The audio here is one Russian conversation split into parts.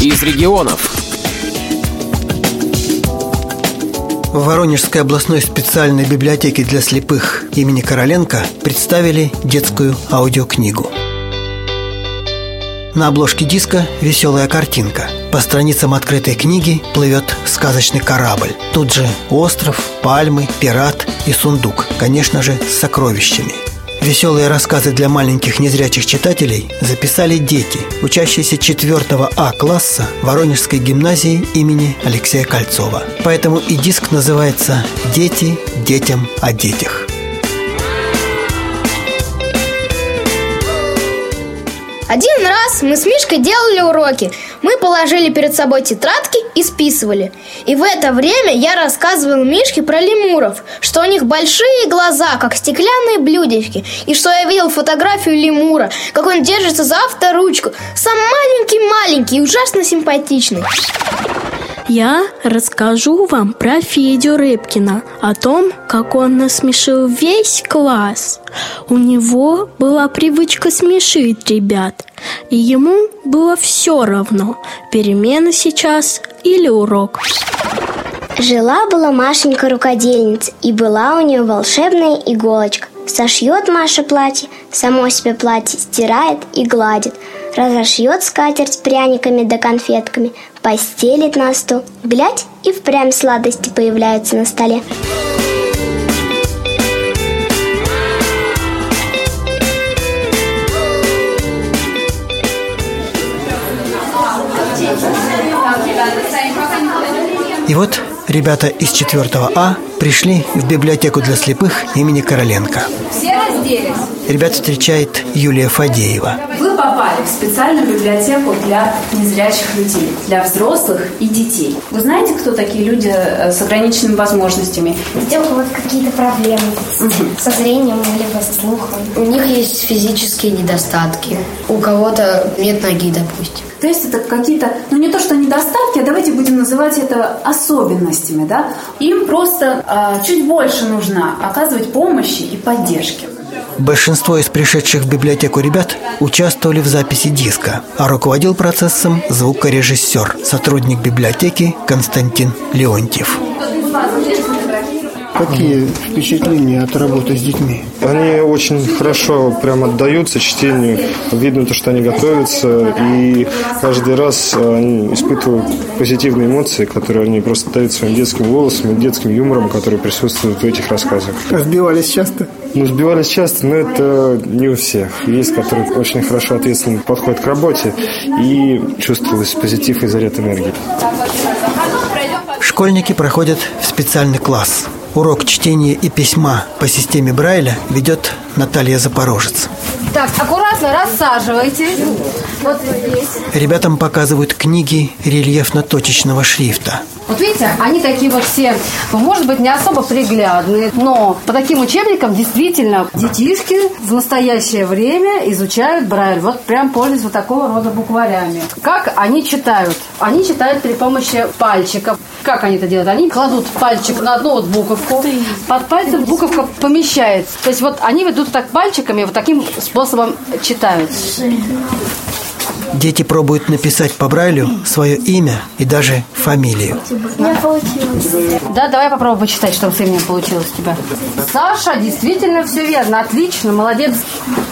из регионов. В Воронежской областной специальной библиотеке для слепых имени Короленко представили детскую аудиокнигу. На обложке диска веселая картинка. По страницам открытой книги плывет сказочный корабль. Тут же остров, пальмы, пират и сундук, конечно же, с сокровищами – Веселые рассказы для маленьких незрячих читателей записали дети, учащиеся 4 А класса Воронежской гимназии имени Алексея Кольцова. Поэтому и диск называется «Дети детям о детях». Один раз мы с Мишкой делали уроки. Мы положили перед собой тетрадки и списывали. И в это время я рассказывал Мишке про лемуров, что у них большие глаза, как стеклянные блюдечки, и что я видел фотографию лемура, как он держится за авторучку, сам маленький-маленький и ужасно симпатичный. Я расскажу вам про Федю Рыбкина, о том, как он насмешил весь класс. У него была привычка смешить ребят, и ему было все равно, перемена сейчас или урок. Жила-была Машенька рукодельница, и была у нее волшебная иголочка. Сошьет Маша платье, само себе платье стирает и гладит – разошьет скатерть с пряниками да конфетками, постелит на стол. Глядь, и впрямь сладости появляются на столе. И вот ребята из 4 А пришли в библиотеку для слепых имени Короленко. Все разделись. Ребят встречает Юлия Фадеева. Вы попали в специальную библиотеку для незрячих людей, для взрослых и детей. Вы знаете, кто такие люди э, с ограниченными возможностями? Где у кого-то какие-то проблемы со зрением или со слухом. У них есть физические недостатки. У кого-то нет ноги, допустим. То есть это какие-то, ну не то что недостатки, а давайте будем называть это особенностями, да? Им просто э, чуть больше нужно оказывать помощи и поддержки. Большинство из пришедших в библиотеку ребят участвовали в записи диска, а руководил процессом звукорежиссер, сотрудник библиотеки Константин Леонтьев. Какие впечатления от работы с детьми? Они очень хорошо прям отдаются чтению. Видно то, что они готовятся. И каждый раз они испытывают позитивные эмоции, которые они просто дают своим детским голосом и детским юмором, который присутствует в этих рассказах. Сбивались часто? Ну, сбивались часто, но это не у всех. Есть, которые очень хорошо ответственно подходят к работе и чувствовалось позитив и заряд энергии. Школьники проходят в специальный класс. Урок чтения и письма по системе Брайля ведет Наталья Запорожец. Так, аккуратно рассаживайтесь. Вот здесь. Ребятам показывают книги рельефно-точечного шрифта. Вот видите, они такие вот все, может быть, не особо приглядные, но по таким учебникам действительно детишки в настоящее время изучают Брайль. Вот прям пользуются вот такого рода букварями. Как они читают? Они читают при помощи пальчиков. Как они это делают? Они кладут пальчик на одну вот буковку, под пальцем буковка помещается. То есть вот они ведут так пальчиками, вот таким способом читают. Дети пробуют написать по Брайлю свое имя и даже фамилию. У меня получилось. Да, давай попробуем почитать, что с именем получилось у тебя. Саша, действительно все верно. Отлично, молодец.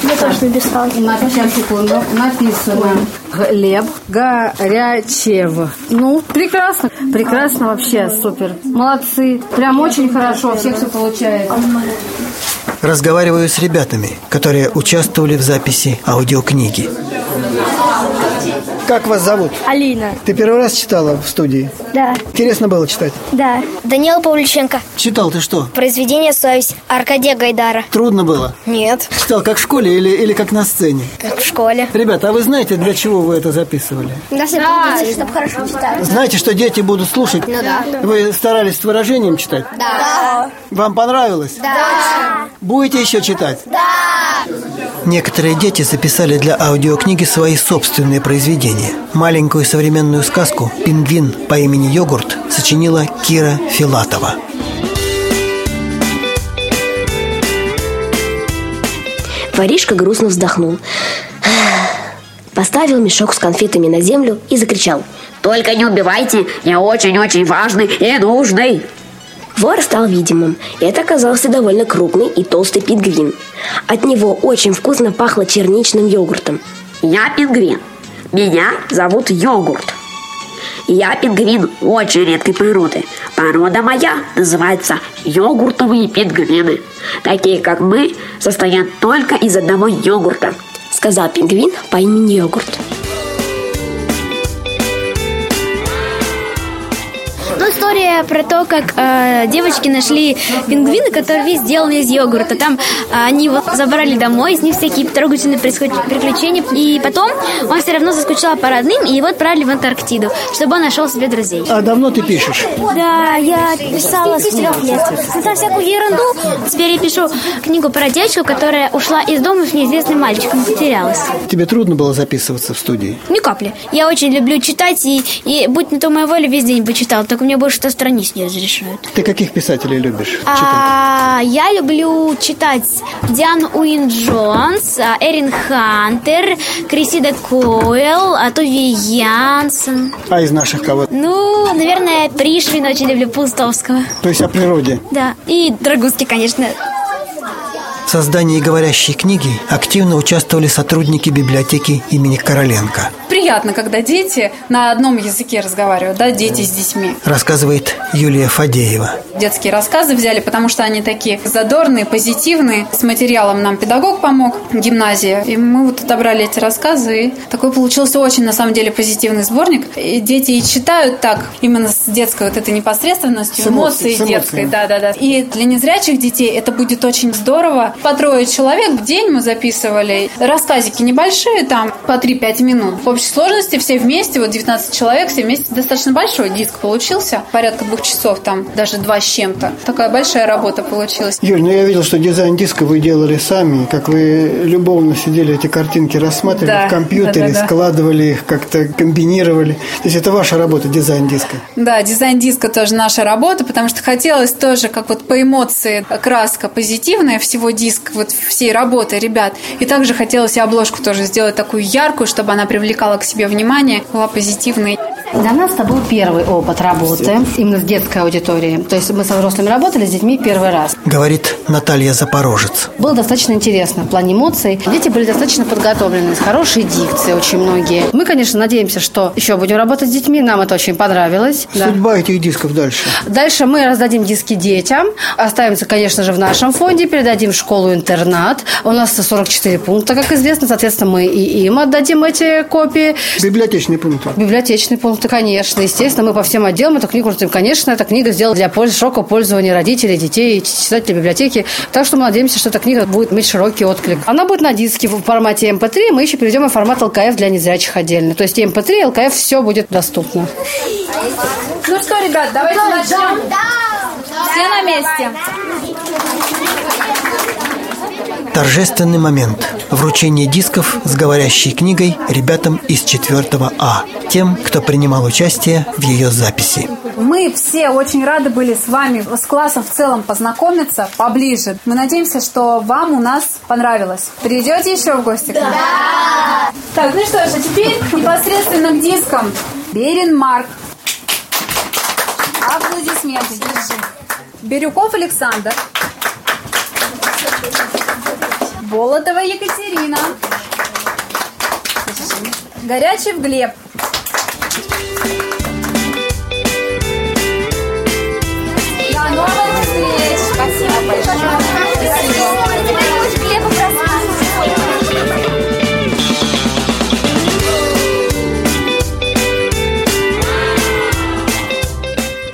Я тоже написала. На сейчас, секунду. Написано. Глеб Горячев. Ну, прекрасно. Прекрасно вообще, супер. Молодцы. Прям очень хорошо. Всех все получается. Разговариваю с ребятами, которые участвовали в записи аудиокниги. Как вас зовут? Алина. Ты первый раз читала в студии? Да. Интересно было читать? Да. Данила Павлюченко. Читал ты что? Произведение «Совесть» Аркадия Гайдара. Трудно было? Нет. Читал как в школе или, или как на сцене? Как в школе. Ребята, а вы знаете, для чего вы это записывали? Да, да, чтобы хорошо читать. Знаете, что дети будут слушать? Ну да. Вы старались с выражением читать? Да. Вам понравилось? Да. Будете еще читать? Да. Некоторые дети записали для аудиокниги свои собственные произведения. Маленькую современную сказку «Пингвин по имени Йогурт» сочинила Кира Филатова. Воришка грустно вздохнул. поставил мешок с конфетами на землю и закричал «Только не убивайте, я очень-очень важный и нужный!» Вор стал видимым, и это оказался довольно крупный и толстый пингвин. От него очень вкусно пахло черничным йогуртом. «Я пингвин. Меня зовут Йогурт. Я пингвин очень редкой породы. Порода моя называется йогуртовые пингвины. Такие, как мы, состоят только из одного йогурта», сказал пингвин по имени Йогурт. История про то, как э, девочки нашли пингвина, который весь сделан из йогурта. Там э, они его забрали домой, из них всякие трогательные приключения. И потом он все равно заскучал по родным, и его отправили в Антарктиду, чтобы он нашел себе друзей. А давно ты пишешь? Да, я писала с трех лет. Смотрела всякую ерунду. Теперь я пишу книгу про девочку, которая ушла из дома с неизвестным мальчиком потерялась. Тебе трудно было записываться в студии? Ни капли. Я очень люблю читать, и, и будь на то моя воля, весь день бы читал. Только мне больше 100 страниц не разрешают. Ты каких писателей любишь а, Я люблю читать Диану Уин Джонс, а, Эрин Хантер, Крисида Койл, а Тови Янсен. А из наших кого? Ну, наверное, Пришвин очень люблю Пустовского. То есть о природе? Да. И Драгуски, конечно. В создании говорящей книги активно участвовали сотрудники библиотеки имени Короленко – приятно, когда дети на одном языке разговаривают, да, дети с детьми. Рассказывает Юлия Фадеева. Детские рассказы взяли, потому что они такие задорные, позитивные. С материалом нам педагог помог, гимназия. И мы вот отобрали эти рассказы. И такой получился очень, на самом деле, позитивный сборник. И дети и читают так, именно с детской вот этой непосредственностью, с эмоцией, эмоцией детской. Да, да, да. И для незрячих детей это будет очень здорово. По трое человек в день мы записывали. Рассказики небольшие, там по 3-5 минут. В общей сложности все вместе, вот 19 человек, все вместе достаточно большой диск получился, порядка двух часов там, даже два с чем-то. Такая большая работа получилась. Юль, ну я видел, что дизайн диска вы делали сами, как вы любовно сидели эти картинки рассматривали да, в компьютере, да, да, складывали их, как-то комбинировали. То есть это ваша работа, дизайн диска? Да, дизайн диска тоже наша работа, потому что хотелось тоже, как вот по эмоции, краска позитивная всего диска, вот всей работы ребят. И также хотелось и обложку тоже сделать такую яркую, чтобы она привлекала к себе внимание, была позитивной. Для нас это был первый опыт работы именно с детской аудиторией. То есть мы со взрослыми работали, с детьми первый раз. Говорит Наталья Запорожец. Было достаточно интересно в плане эмоций. Дети были достаточно подготовлены, с хорошей дикцией очень многие. Мы, конечно, надеемся, что еще будем работать с детьми. Нам это очень понравилось. Судьба да. этих дисков дальше? Дальше мы раздадим диски детям. Оставимся, конечно же, в нашем фонде. Передадим в школу-интернат. У нас 44 пункта, как известно. Соответственно, мы и им отдадим эти копии. Библиотечные пункты? Библиотечные пункты да, конечно. Естественно, мы по всем отделам эту книгу раздаем. Конечно, эта книга сделана для пользы, широкого пользования родителей, детей, читателей библиотеки. Так что мы надеемся, что эта книга будет иметь широкий отклик. Она будет на диске в формате MP3. Мы еще перейдем в формат ЛКФ для незрячих отдельно. То есть и MP3, и ЛКФ все будет доступно. Ну что, ребят, давайте начнем. Все на месте. Торжественный момент. Вручение дисков с говорящей книгой ребятам из 4 А, тем, кто принимал участие в ее записи. Мы все очень рады были с вами, с классом в целом познакомиться поближе. Мы надеемся, что вам у нас понравилось. Придете еще в гости? Да! Так, ну что ж, а теперь непосредственно к дискам. Берин Марк. Аплодисменты. Бирюков Александр. Болотова Екатерина. Горячев Глеб. До новых встреч. Спасибо большое.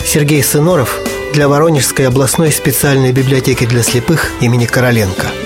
Сергей Сыноров для Воронежской областной специальной библиотеки для слепых имени Короленко –